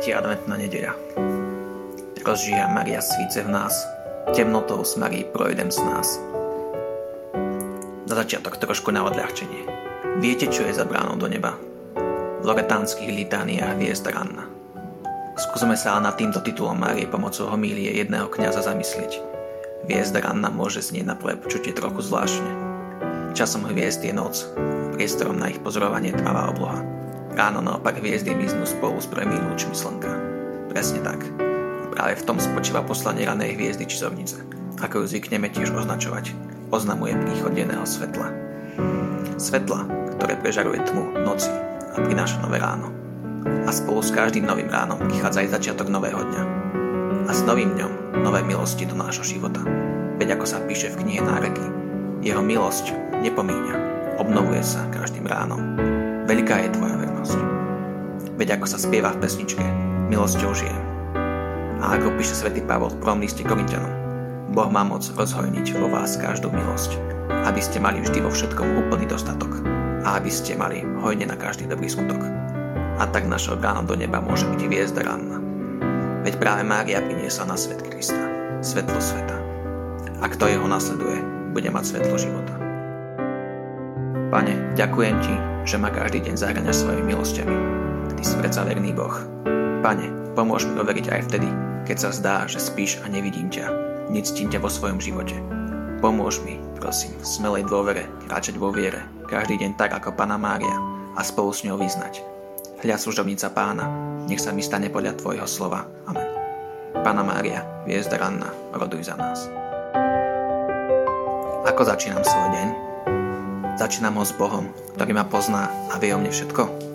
Tretia adventná nedeľa. Rozžíha Maria svíce v nás, temnotou smarí projdem z nás. Na začiatok trošku na odľahčenie. Viete, čo je za bránou do neba? V loretánskych litániách hviezd ranna. Skúsme sa nad týmto titulom Márie pomocou homílie jedného kniaza zamyslieť. Hviezda ranna môže znieť na prvé počutie trochu zvláštne. Časom hviezd je noc, priestorom na ich pozorovanie tmavá obloha. Ráno naopak hviezdy miznú spolu s prvými lúčmi slnka. Presne tak. Práve v tom spočíva poslanie ranej hviezdy čizovnice, ako ju zvykneme tiež označovať. Oznamuje príchod denného svetla. Svetla, ktoré prežaruje tmu noci a prináša nové ráno. A spolu s každým novým ránom prichádza aj začiatok nového dňa. A s novým dňom nové milosti do nášho života. Veď ako sa píše v knihe Náreky, jeho milosť nepomíňa, obnovuje sa každým ránom. Veľká je tvoja vernosť. Veď ako sa spieva v pesničke, milosťou žijem. A ako píše svätý Pavol v prvom liste Korintianom, Boh má moc rozhojniť vo vás každú milosť, aby ste mali vždy vo všetkom úplný dostatok a aby ste mali hojne na každý dobrý skutok. A tak našou bránou do neba môže byť hviezda ranná. Veď práve Mária priniesla na svet Krista, svetlo sveta. A kto jeho nasleduje, bude mať svetlo života. Pane, ďakujem Ti, že ma každý deň zahraňaš svojimi milosťami. Ty si predsa verný Boh. Pane, pomôž mi overiť aj vtedy, keď sa zdá, že spíš a nevidím ťa. Nectím ťa vo svojom živote. Pomôž mi, prosím, v smelej dôvere, kráčať vo viere, každý deň tak ako Pana Mária a spolu s ňou vyznať. Hľa služobnica pána, nech sa mi stane podľa Tvojho slova. Amen. Pana Mária, hviezda ranná, roduj za nás. Ako začínam svoj deň? Začínam ho s Bohom, ktorý ma pozná a vie o mne všetko.